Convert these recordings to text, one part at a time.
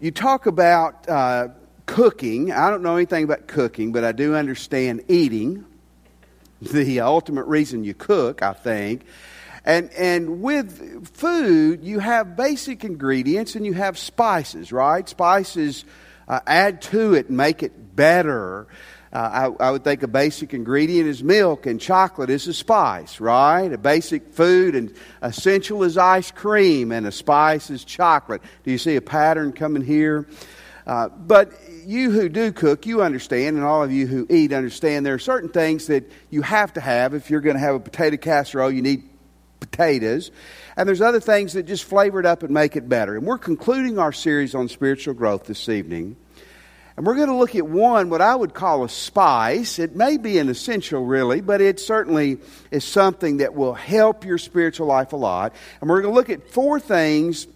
You talk about uh, cooking. I don't know anything about cooking, but I do understand eating. The ultimate reason you cook, I think. And, and with food, you have basic ingredients and you have spices, right? Spices uh, add to it make it better. Uh, I, I, would think a basic ingredient is milk, and chocolate is a spice, right? A basic food and essential is ice cream, and a spice is chocolate. Do you see a pattern coming here? Uh, but you who do cook, you understand, and all of you who eat understand there are certain things that you have to have. If you're going to have a potato casserole, you need potatoes. And there's other things that just flavor it up and make it better. And we're concluding our series on spiritual growth this evening. And we're going to look at one, what I would call a spice. It may be an essential, really, but it certainly is something that will help your spiritual life a lot. And we're going to look at four things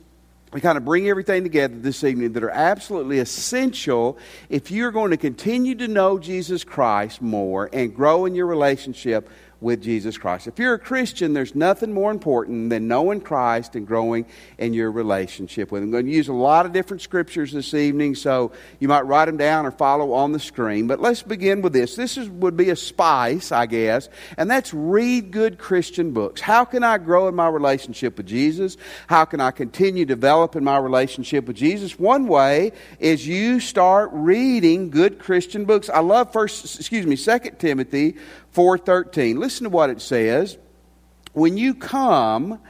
We kind of bring everything together this evening that are absolutely essential if you're going to continue to know Jesus Christ more and grow in your relationship with Jesus Christ. If you're a Christian, there's nothing more important than knowing Christ and growing in your relationship with Him. I'm going to use a lot of different scriptures this evening, so you might write them down or follow on the screen. But let's begin with this. This is, would be a spice, I guess, and that's read good Christian books. How can I grow in my relationship with Jesus? How can I continue to develop in my relationship with Jesus? One way is you start reading good Christian books. I love first, excuse me, Second Timothy 4:13. Listen to what it says. When you come,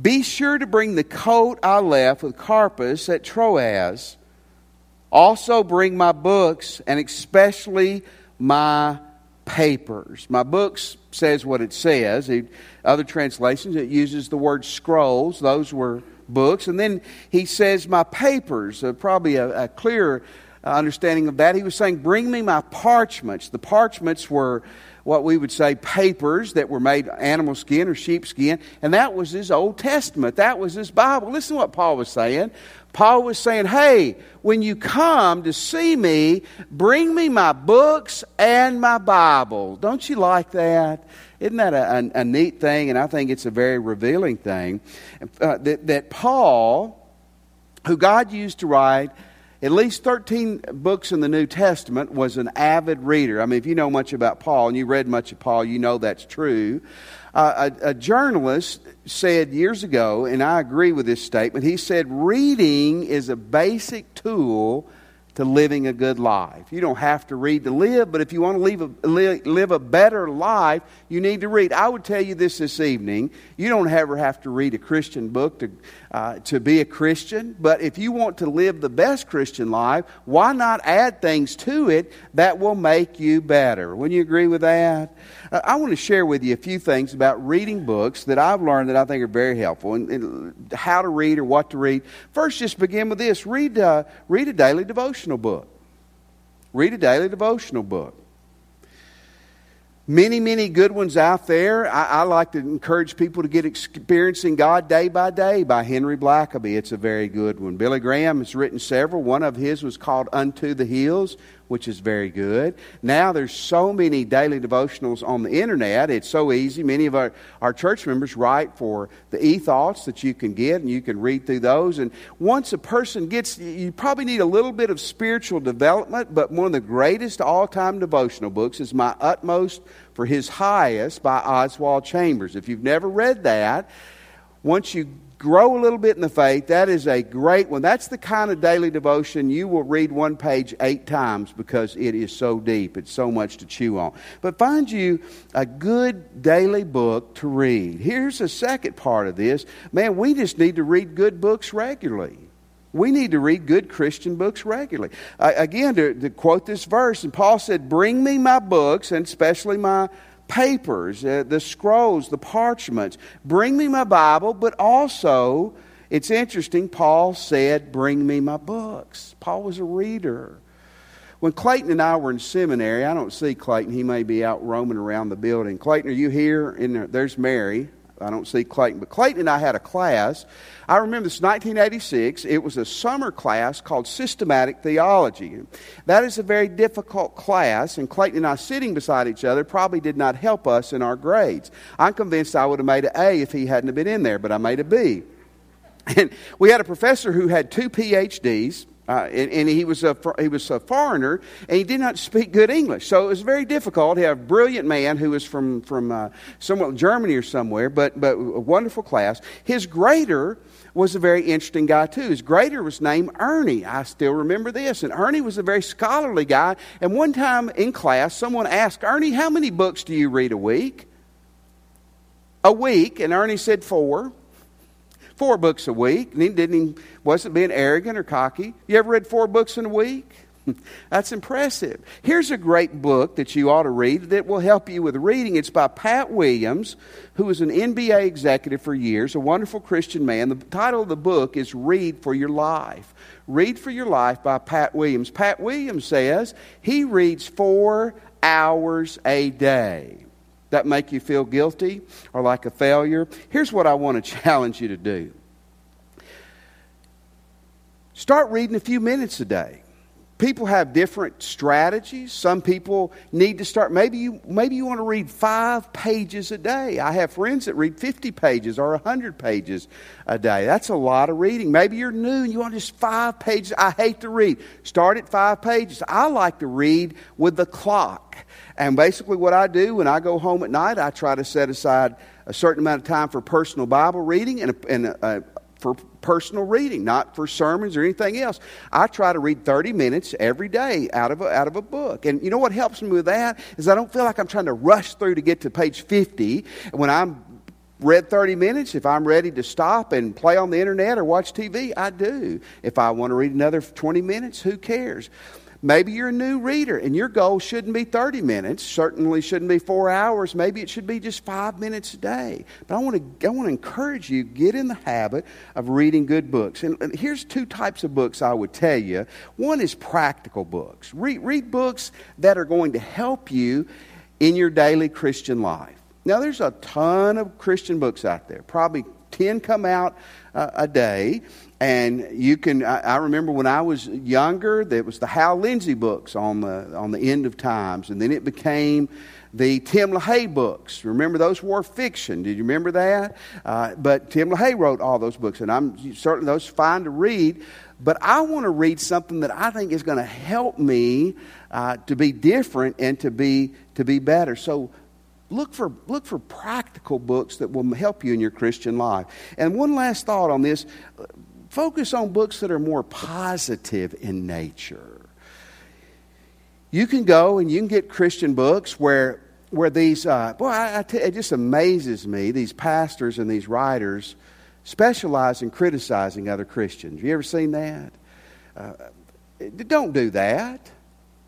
be sure to bring the coat I left with Carpus at Troas. Also bring my books and especially my papers. My books says what it says. Other translations it uses the word scrolls. Those were books. And then he says my papers. Uh, probably a, a clearer understanding of that. He was saying, Bring me my parchments. The parchments were what we would say papers that were made animal skin or sheep skin, and that was his Old Testament. That was his Bible. Listen to what Paul was saying. Paul was saying, Hey, when you come to see me, bring me my books and my Bible. Don't you like that? Isn't that a, a, a neat thing? And I think it's a very revealing thing uh, that, that Paul, who God used to write at least 13 books in the New Testament, was an avid reader. I mean, if you know much about Paul and you read much of Paul, you know that's true. Uh, a, a journalist said years ago, and I agree with this statement, he said, Reading is a basic tool to living a good life. You don't have to read to live, but if you want to a, live a better life, you need to read. I would tell you this this evening. You don't ever have to read a Christian book to, uh, to be a Christian, but if you want to live the best Christian life, why not add things to it that will make you better? Wouldn't you agree with that? Uh, I want to share with you a few things about reading books that I've learned that I think are very helpful and, and how to read or what to read. First, just begin with this read, uh, read a daily devotional book. Read a daily devotional book. Many, many good ones out there. I, I, like to encourage people to get experiencing God day by day by Henry Blackaby. It's a very good one. Billy Graham has written several. One of his was called Unto the Hills which is very good. Now there's so many daily devotionals on the internet. It's so easy. Many of our, our church members write for the e-thoughts that you can get and you can read through those. And once a person gets, you probably need a little bit of spiritual development, but one of the greatest all-time devotional books is My Utmost for His Highest by Oswald Chambers. If you've never read that, once you grow a little bit in the faith, that is a great one. That's the kind of daily devotion you will read one page eight times because it is so deep. It's so much to chew on. But find you a good daily book to read. Here's the second part of this. Man, we just need to read good books regularly. We need to read good Christian books regularly. Uh, again, to, to quote this verse, and Paul said, Bring me my books, and especially my papers, uh, the scrolls, the parchments. Bring me my Bible, but also, it's interesting, Paul said, Bring me my books. Paul was a reader. When Clayton and I were in seminary, I don't see Clayton. He may be out roaming around the building. Clayton, are you here? In there? There's Mary. I don't see Clayton, but Clayton and I had a class. I remember this 1986. It was a summer class called Systematic Theology. That is a very difficult class, and Clayton and I sitting beside each other probably did not help us in our grades. I'm convinced I would have made an A if he hadn't been in there, but I made a B. And we had a professor who had two PhDs. Uh, and, and, he was a he was a foreigner, and he did not speak good English, so it was very difficult. He had a brilliant man who was from from uh, somewhere Germany or somewhere, but but a wonderful class. His grader was a very interesting guy too. His grader was named Ernie. I still remember this, and Ernie was a very scholarly guy. And one time in class, someone asked Ernie, "How many books do you read a week?" A week, and Ernie said four four books a week. And he didn't wasn't being arrogant or cocky. You ever read four books in a week? That's impressive. Here's a great book that you ought to read that will help you with reading. It's by Pat Williams, who was an NBA executive for years, a wonderful Christian man. The title of the book is Read for Your Life. Read for Your Life by Pat Williams. Pat Williams says he reads four hours a day that make you feel guilty or like a failure, here's what I want to challenge you to do. Start reading a few minutes a day. People have different strategies. Some people need to start. Maybe you, maybe you want to read five pages a day. I have friends that read 50 pages or 100 pages a day. That's a lot of reading. Maybe you're new and you want just five pages. I hate to read. Start at five pages. I like to read with the clock. And basically, what I do when I go home at night, I try to set aside a certain amount of time for personal Bible reading and, a, and a, a, for personal reading, not for sermons or anything else. I try to read 30 minutes every day out of a, out of a book. And you know what helps me with that is I don't feel like I'm trying to rush through to get to page 50. When I'm read 30 minutes, if I'm ready to stop and play on the internet or watch TV, I do. If I want to read another 20 minutes, who cares? Maybe you're a new reader and your goal shouldn't be 30 minutes, certainly shouldn't be four hours. Maybe it should be just five minutes a day. But I want to, I want to encourage you, get in the habit of reading good books. And here's two types of books I would tell you. One is practical books. Read, read books that are going to help you in your daily Christian life. Now, there's a ton of Christian books out there, probably 10 come out uh, a day. And you can, I, I, remember when I was younger, there was the Hal Lindsey books on the, on the end of times. And then it became the Tim LaHaye books. Remember those were fiction. Did you remember that? Uh, but Tim LaHaye wrote all those books. And I'm certainly those fine to read. But I want to read something that I think is going to help me uh, to be different and to be, to be better. So look for, look for practical books that will help you in your Christian life. And one last thought on this Focus on books that are more positive in nature. You can go and you can get Christian books where, where these, uh, boy, I, I t- it just amazes me, these pastors and these writers specialize in criticizing other Christians. You ever seen that? Uh, don't do that.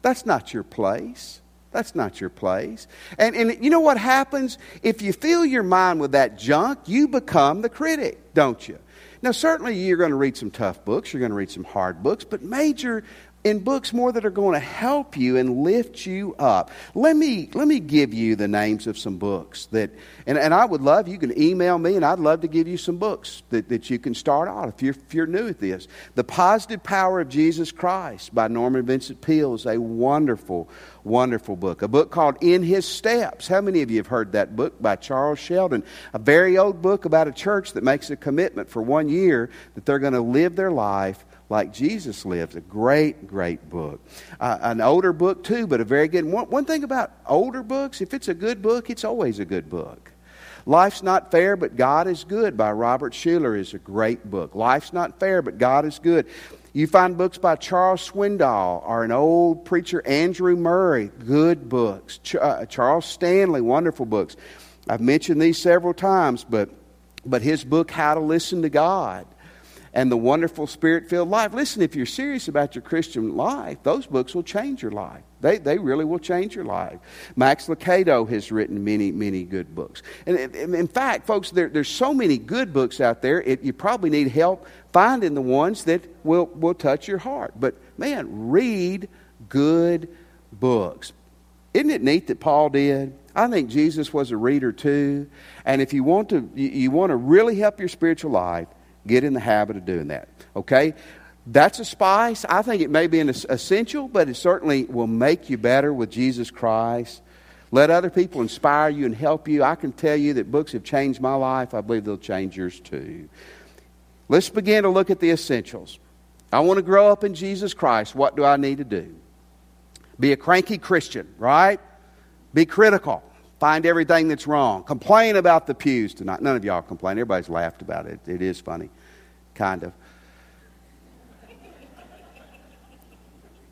That's not your place. That's not your place. And, and you know what happens? If you fill your mind with that junk, you become the critic, don't you? Now, certainly you're going to read some tough books, you're going to read some hard books, but major in books more that are going to help you and lift you up. Let me, let me give you the names of some books that, and, and I would love, you can email me and I'd love to give you some books that, that you can start out if you're, if you're new at this. The Positive Power of Jesus Christ by Norman Vincent Peale is a wonderful, wonderful book. A book called In His Steps. How many of you have heard that book by Charles Sheldon? A very old book about a church that makes a commitment for one year that they're going to live their life like Jesus lives. A great, great book. Uh, an older book, too, but a very good one. One thing about older books, if it's a good book, it's always a good book. Life's Not Fair, but God is Good by Robert Schuller is a great book. Life's Not Fair, but God is Good. You find books by Charles Swindoll or an old preacher, Andrew Murray, good books. Ch- uh, Charles Stanley, wonderful books. I've mentioned these several times, but, but his book, How to Listen to God, and the wonderful spirit filled life. Listen, if you're serious about your Christian life, those books will change your life. They, they really will change your life. Max Lucado has written many, many good books. And in fact, folks, there, there's so many good books out there, it, you probably need help finding the ones that will, will touch your heart. But man, read good books. Isn't it neat that Paul did? I think Jesus was a reader too. And if you want to, you, you want to really help your spiritual life, Get in the habit of doing that. Okay? That's a spice. I think it may be an essential, but it certainly will make you better with Jesus Christ. Let other people inspire you and help you. I can tell you that books have changed my life. I believe they'll change yours too. Let's begin to look at the essentials. I want to grow up in Jesus Christ. What do I need to do? Be a cranky Christian, right? Be critical. Find everything that's wrong. Complain about the pews tonight. None of y'all complain. Everybody's laughed about it. It is funny, kind of.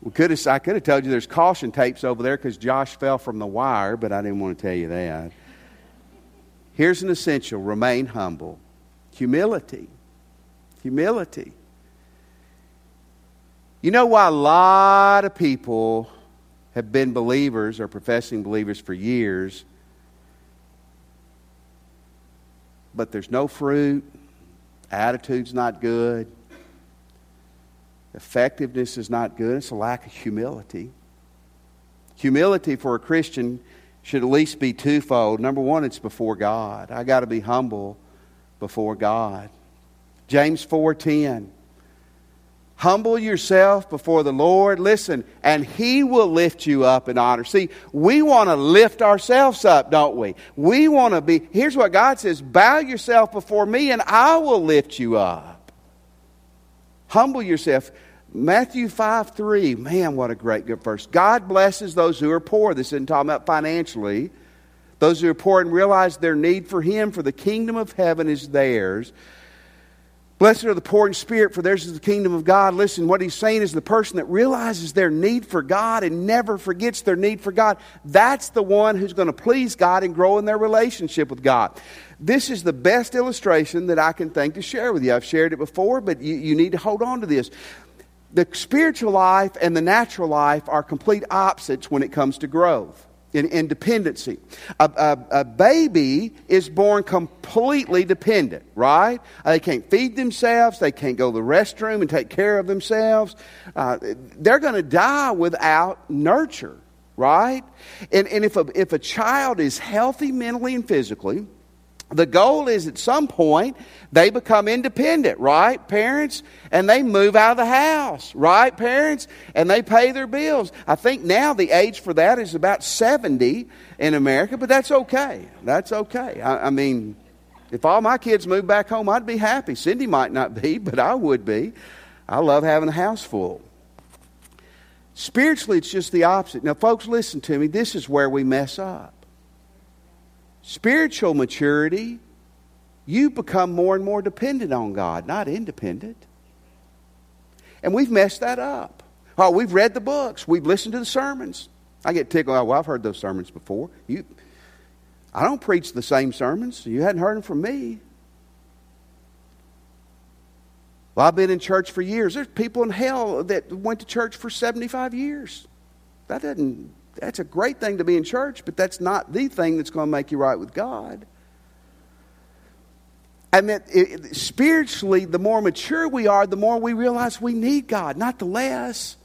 We could have, I could have told you there's caution tapes over there because Josh fell from the wire, but I didn't want to tell you that. Here's an essential remain humble. Humility. Humility. You know why a lot of people have been believers or professing believers for years, but there's no fruit, attitude's not good, effectiveness is not good. It's a lack of humility. Humility for a Christian should at least be twofold. Number one, it's before God. I got to be humble before God. James 4:10 Humble yourself before the Lord. Listen, and He will lift you up in honor. See, we want to lift ourselves up, don't we? We want to be, here's what God says bow yourself before me, and I will lift you up. Humble yourself. Matthew 5 3, man, what a great good verse. God blesses those who are poor. This isn't talking about financially. Those who are poor and realize their need for Him, for the kingdom of heaven is theirs. Blessed are the poor in spirit, for theirs is the kingdom of God. Listen, what he's saying is the person that realizes their need for God and never forgets their need for God, that's the one who's going to please God and grow in their relationship with God. This is the best illustration that I can think to share with you. I've shared it before, but you, you need to hold on to this. The spiritual life and the natural life are complete opposites when it comes to growth in, in dependency. A, a, a, baby is born completely dependent, right? Uh, they can't feed themselves. They can't go to the restroom and take care of themselves. Uh, they're going to die without nurture, right? And, and if, a, if a child is healthy mentally and physically, the goal is at some point they become independent, right, parents? And they move out of the house, right, parents? And they pay their bills. I think now the age for that is about 70 in America, but that's okay. That's okay. I, I mean, if all my kids moved back home, I'd be happy. Cindy might not be, but I would be. I love having a house full. Spiritually, it's just the opposite. Now, folks, listen to me. This is where we mess up. Spiritual maturity, you become more and more dependent on God, not independent. And we've messed that up. Oh, we've read the books, we've listened to the sermons. I get tickled. Oh, well, I've heard those sermons before. You, I don't preach the same sermons. You hadn't heard them from me. Well, I've been in church for years. There's people in hell that went to church for 75 years. That doesn't that's a great thing to be in church, but that's not the thing that's going to make you right with God. And that it, spiritually, the more mature we are, the more we realize we need God, not the less.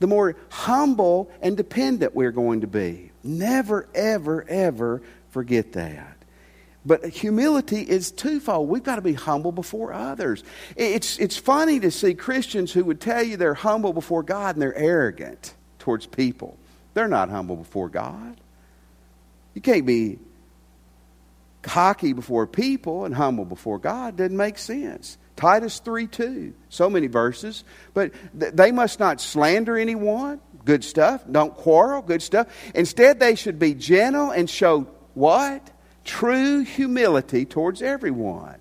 The more humble and dependent we're going to be. Never, ever, ever forget that. But humility is twofold. We've got to be humble before others. It's, it's funny to see Christians who would tell you they're humble before God and they're arrogant towards people. They're not humble before God. You can't be cocky before people and humble before God. Doesn't make sense. Titus 3 2. So many verses. But th- they must not slander anyone. Good stuff. Don't quarrel. Good stuff. Instead, they should be gentle and show what? True humility towards everyone.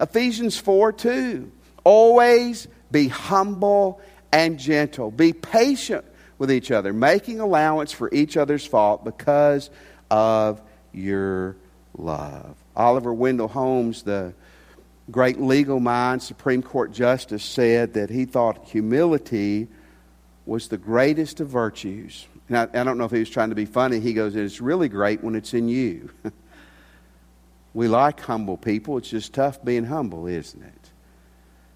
Ephesians 4 2. Always be humble and gentle. Be patient with each other, making allowance for each other's fault because of your love. Oliver Wendell Holmes, the great legal mind, Supreme Court justice, said that he thought humility was the greatest of virtues. I, I don't know if he was trying to be funny. He goes, It's really great when it's in you. we like humble people. It's just tough being humble, isn't it?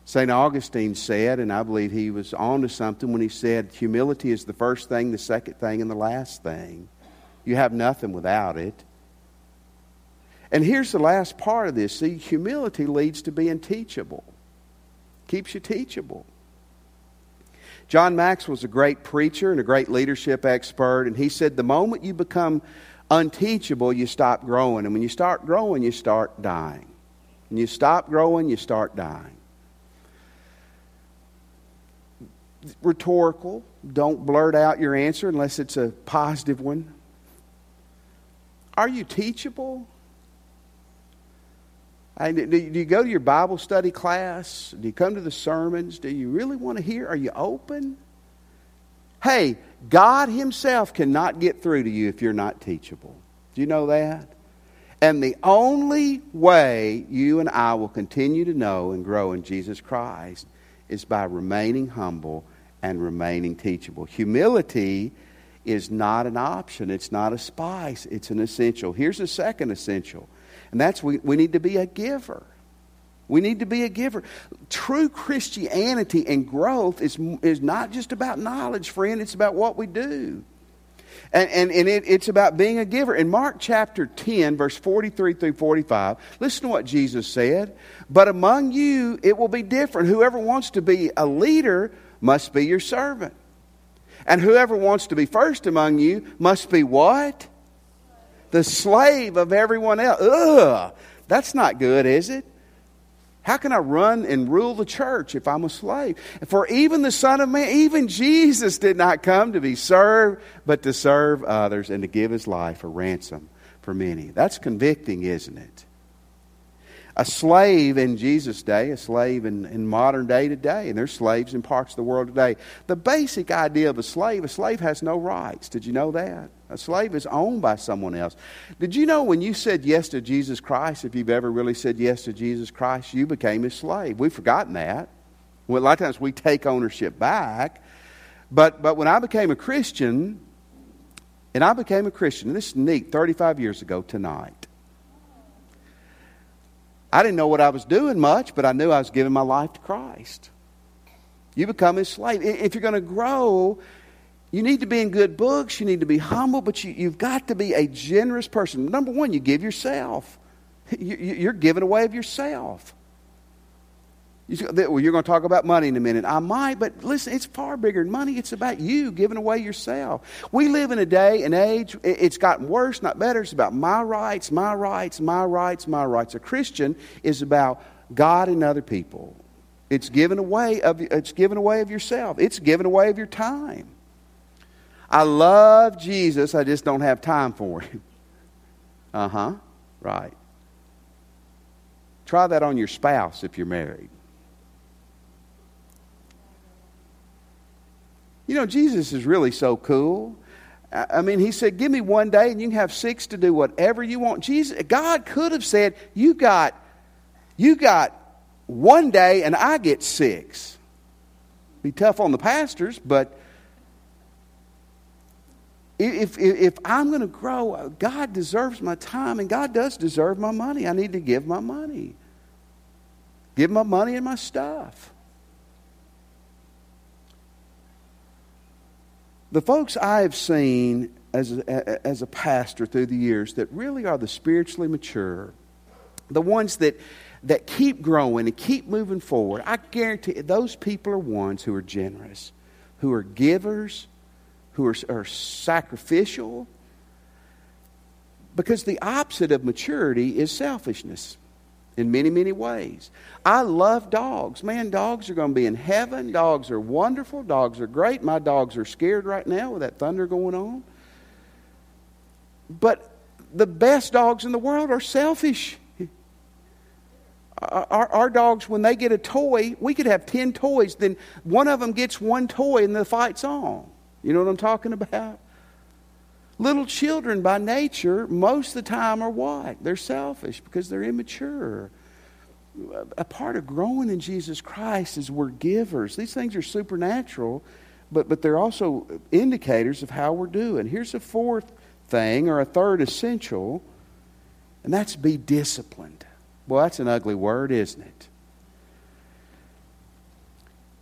St. Augustine said, and I believe he was on to something when he said, humility is the first thing, the second thing, and the last thing. You have nothing without it. And here's the last part of this. See, humility leads to being teachable, keeps you teachable. John Max was a great preacher and a great leadership expert, and he said the moment you become unteachable, you stop growing. And when you start growing, you start dying. When you stop growing, you start dying. Rhetorical. Don't blurt out your answer unless it's a positive one. Are you teachable? do you go to your Bible study class? Do you come to the sermons? Do you really want to hear? Are you open? Hey, God Himself cannot get through to you if you're not teachable. Do you know that? And the only way you and I will continue to know and grow in Jesus Christ is by remaining humble and remaining teachable. Humility is not an option, it's not a spice, it's an essential. Here's a second essential, and that's we, we need to be a giver. We need to be a giver. True Christianity and growth is, is not just about knowledge, friend, it's about what we do. And, and, and it, it's about being a giver. In Mark chapter 10, verse 43 through 45, listen to what Jesus said. But among you, it will be different. Whoever wants to be a leader must be your servant. And whoever wants to be first among you must be what? The slave of everyone else. Ugh, that's not good, is it? How can I run and rule the church if I'm a slave? For even the Son of Man, even Jesus did not come to be served, but to serve others and to give his life a ransom for many. That's convicting, isn't it? A slave in Jesus' day, a slave in, in modern day today, and there's slaves in parts of the world today. The basic idea of a slave, a slave has no rights. Did you know that? A slave is owned by someone else. Did you know when you said yes to Jesus Christ, if you've ever really said yes to Jesus Christ, you became his slave? We've forgotten that. Well, a lot of times we take ownership back. But, but when I became a Christian, and I became a Christian, this is neat, 35 years ago tonight. I didn't know what I was doing much, but I knew I was giving my life to Christ. You become his slave. If you're going to grow, you need to be in good books, you need to be humble, but you, have got to be a generous person. Number one, you give yourself. You're giving away of yourself. Well, you're going to talk about money in a minute. I might, but listen, it's far bigger than money. It's about you giving away yourself. We live in a day and age, it's gotten worse, not better. It's about my rights, my rights, my rights, my rights. A Christian is about God and other people. It's giving away of, it's giving away of yourself, it's giving away of your time. I love Jesus, I just don't have time for him. Uh huh, right. Try that on your spouse if you're married. You know, Jesus is really so cool. I mean, he said, Give me one day and you can have six to do whatever you want. Jesus, God could have said, You got, you got one day and I get six. Be tough on the pastors, but if, if, if I'm going to grow, uh, God deserves my time and God does deserve my money. I need to give my money. Give my money and my stuff. The folks I have seen as a, as a pastor through the years that really are the spiritually mature, the ones that, that keep growing and keep moving forward, I guarantee those people are ones who are generous, who are givers, who are, are sacrificial. Because the opposite of maturity is selfishness in many, many ways. I love dogs. Man, dogs are going to be in heaven. Dogs are wonderful. Dogs are great. My dogs are scared right now with that thunder going on. But the best dogs in the world are selfish. Our, our, dogs, when they get a toy, we could have 10 toys, then one of them gets one toy and the fight's on. You know what I'm talking about? Little children by nature, most of the time, are what? They're selfish because they're immature. A part of growing in Jesus Christ is we're givers. These things are supernatural, but, but they're also indicators of how we're doing. Here's a fourth thing, or a third essential, and that's be disciplined. Well, that's an ugly word, isn't it?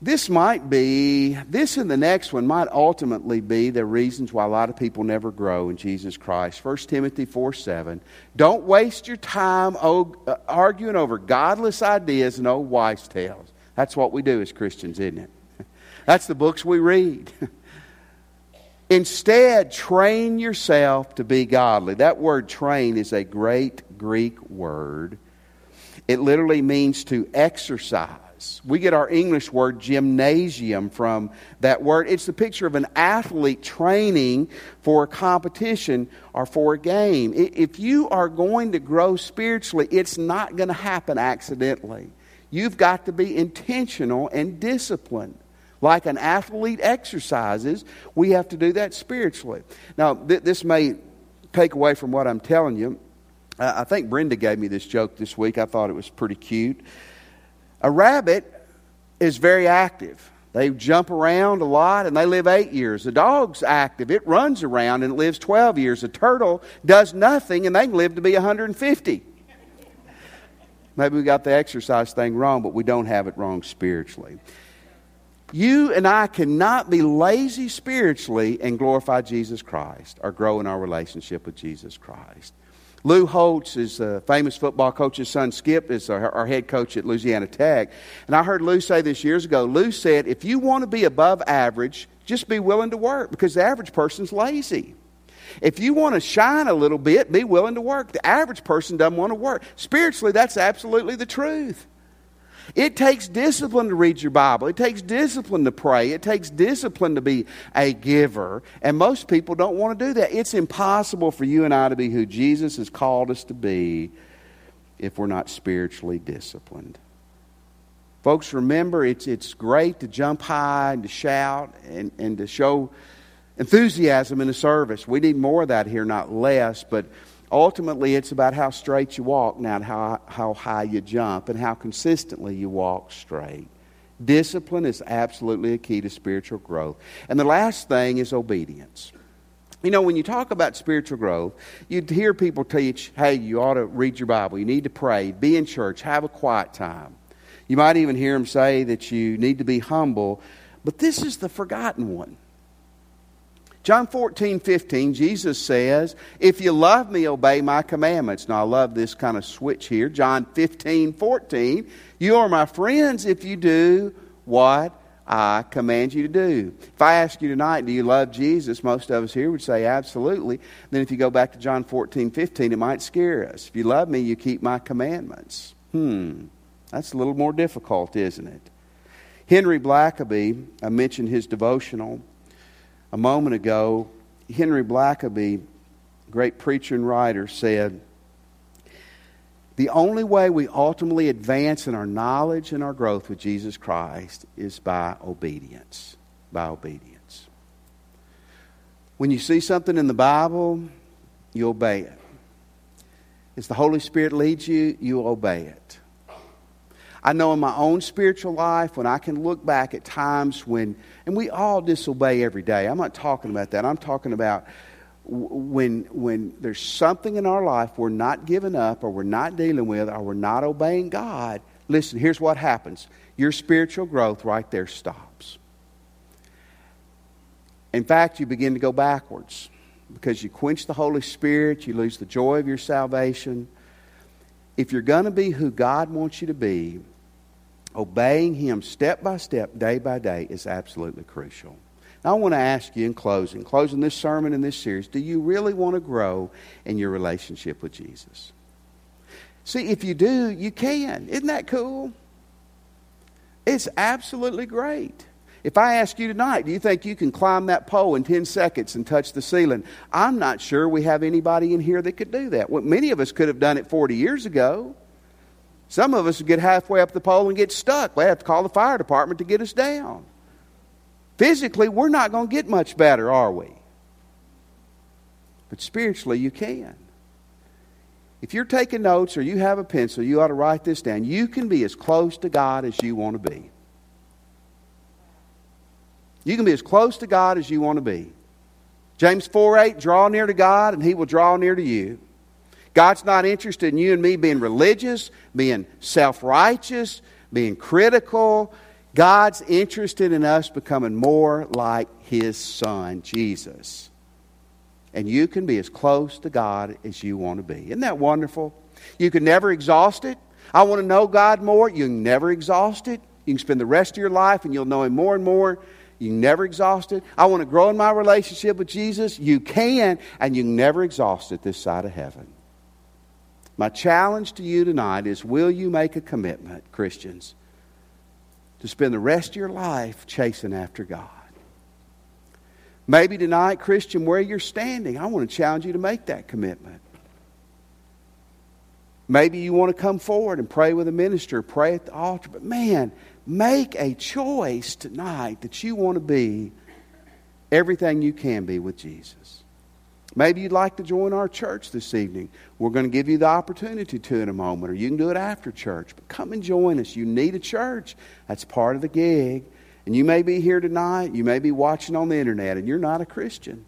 This might be, this and the next one might ultimately be the reasons why a lot of people never grow in Jesus Christ. 1 Timothy 4 7. Don't waste your time uh, arguing over godless ideas and old wives' tales. That's what we do as Christians, isn't it? That's the books we read. Instead, train yourself to be godly. That word train is a great Greek word. It literally means to exercise We get our English word gymnasium from that word. It's the picture of an athlete training for a competition or for a game. If you are going to grow spiritually, it's not going to happen accidentally. You've got to be intentional and disciplined. Like an athlete exercises, we have to do that spiritually. Now, th- this may take away from what I'm telling you. I think Brenda gave me this joke this week. I thought it was pretty cute. A rabbit is very active. They jump around a lot and they live eight years. A dog's active. It runs around and it lives 12 years. A turtle does nothing and they can live to be 150. Maybe we got the exercise thing wrong, but we don't have it wrong spiritually. You and I cannot be lazy spiritually and glorify Jesus Christ or grow in our relationship with Jesus Christ. Lou Holtz is a famous football coach's son. Skip is our, our, head coach at Louisiana Tech. And I heard Lou say this years ago. Lou said, if you want to be above average, just be willing to work because the average person's lazy. If you want to shine a little bit, be willing to work. The average person doesn't want to work. Spiritually, that's absolutely the truth. It takes discipline to read your Bible. It takes discipline to pray. It takes discipline to be a giver. And most people don't want to do that. It's impossible for you and I to be who Jesus has called us to be if we're not spiritually disciplined. Folks, remember, it's, it's great to jump high and to shout and, and to show enthusiasm in the service. We need more of that here, not less. But Ultimately, it's about how straight you walk, not how, how high you jump, and how consistently you walk straight. Discipline is absolutely a key to spiritual growth. And the last thing is obedience. You know, when you talk about spiritual growth, you'd hear people teach, hey, you ought to read your Bible, you need to pray, be in church, have a quiet time. You might even hear them say that you need to be humble, but this is the forgotten one. John 14, 15, Jesus says, If you love me, obey my commandments. Now, I love this kind of switch here. John 15, 14, You are my friends if you do what I command you to do. If I ask you tonight, do you love Jesus? Most of us here would say absolutely. Then if you go back to John 14, 15, it might scare us. If you love me, you keep my commandments. Hmm, that's a little more difficult, isn't it? Henry Blackaby, I mentioned his devotional a moment ago, Henry Blackaby, great preacher and writer, said, The only way we ultimately advance in our knowledge and our growth with Jesus Christ is by obedience. By obedience. When you see something in the Bible, you obey it. As the Holy Spirit leads you, you obey it. I know in my own spiritual life when I can look back at times when, and we all disobey every day. I'm not talking about that. I'm talking about when, when there's something in our life we're not giving up or we're not dealing with or we're not obeying God. Listen, here's what happens your spiritual growth right there stops. In fact, you begin to go backwards because you quench the Holy Spirit, you lose the joy of your salvation. If you're going to be who God wants you to be, obeying Him step by step, day by day, is absolutely crucial. Now, I want to ask you in closing, closing this sermon in this series, do you really want to grow in your relationship with Jesus? See, if you do, you can. Isn't that cool? It's absolutely great. If I ask you tonight, do you think you can climb that pole in 10 seconds and touch the ceiling? I'm not sure we have anybody in here that could do that. Well, many of us could have done it 40 years ago. Some of us get halfway up the pole and get stuck. We have to call the fire department to get us down. Physically, we're not going to get much better, are we? But spiritually, you can. If you're taking notes or you have a pencil, you ought to write this down. You can be as close to God as you want to be. You can be as close to God as you want to be. James 4 8, draw near to God and he will draw near to you. God's not interested in you and me being religious, being self righteous, being critical. God's interested in us becoming more like His Son, Jesus. And you can be as close to God as you want to be. Isn't that wonderful? You can never exhaust it. I want to know God more. You can never exhaust it. You can spend the rest of your life and you'll know Him more and more. You can never exhaust it. I want to grow in my relationship with Jesus. You can, and you can never exhaust it this side of heaven. My challenge to you tonight is will you make a commitment, Christians, to spend the rest of your life chasing after God. Maybe tonight, Christian, where you're standing, I want to challenge you to make that commitment. Maybe you want to come forward and pray with a minister, pray at the altar, but man, make a choice tonight that you want to be everything you can be with Jesus. Maybe you'd like to join our church this evening. We're going to give you the opportunity to in a moment, or you can do it after church. But come and join us. You need a church. That's part of the gig. And you may be here tonight, you may be watching on the internet, and you're not a Christian.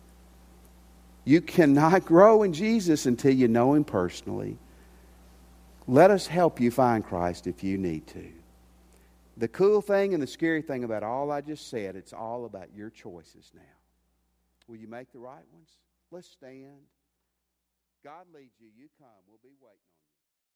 You cannot grow in Jesus until you know Him personally. Let us help you find Christ if you need to. The cool thing and the scary thing about all I just said, it's all about your choices now. Will you make the right ones? Let's stand. God leads you. You come. We'll be waiting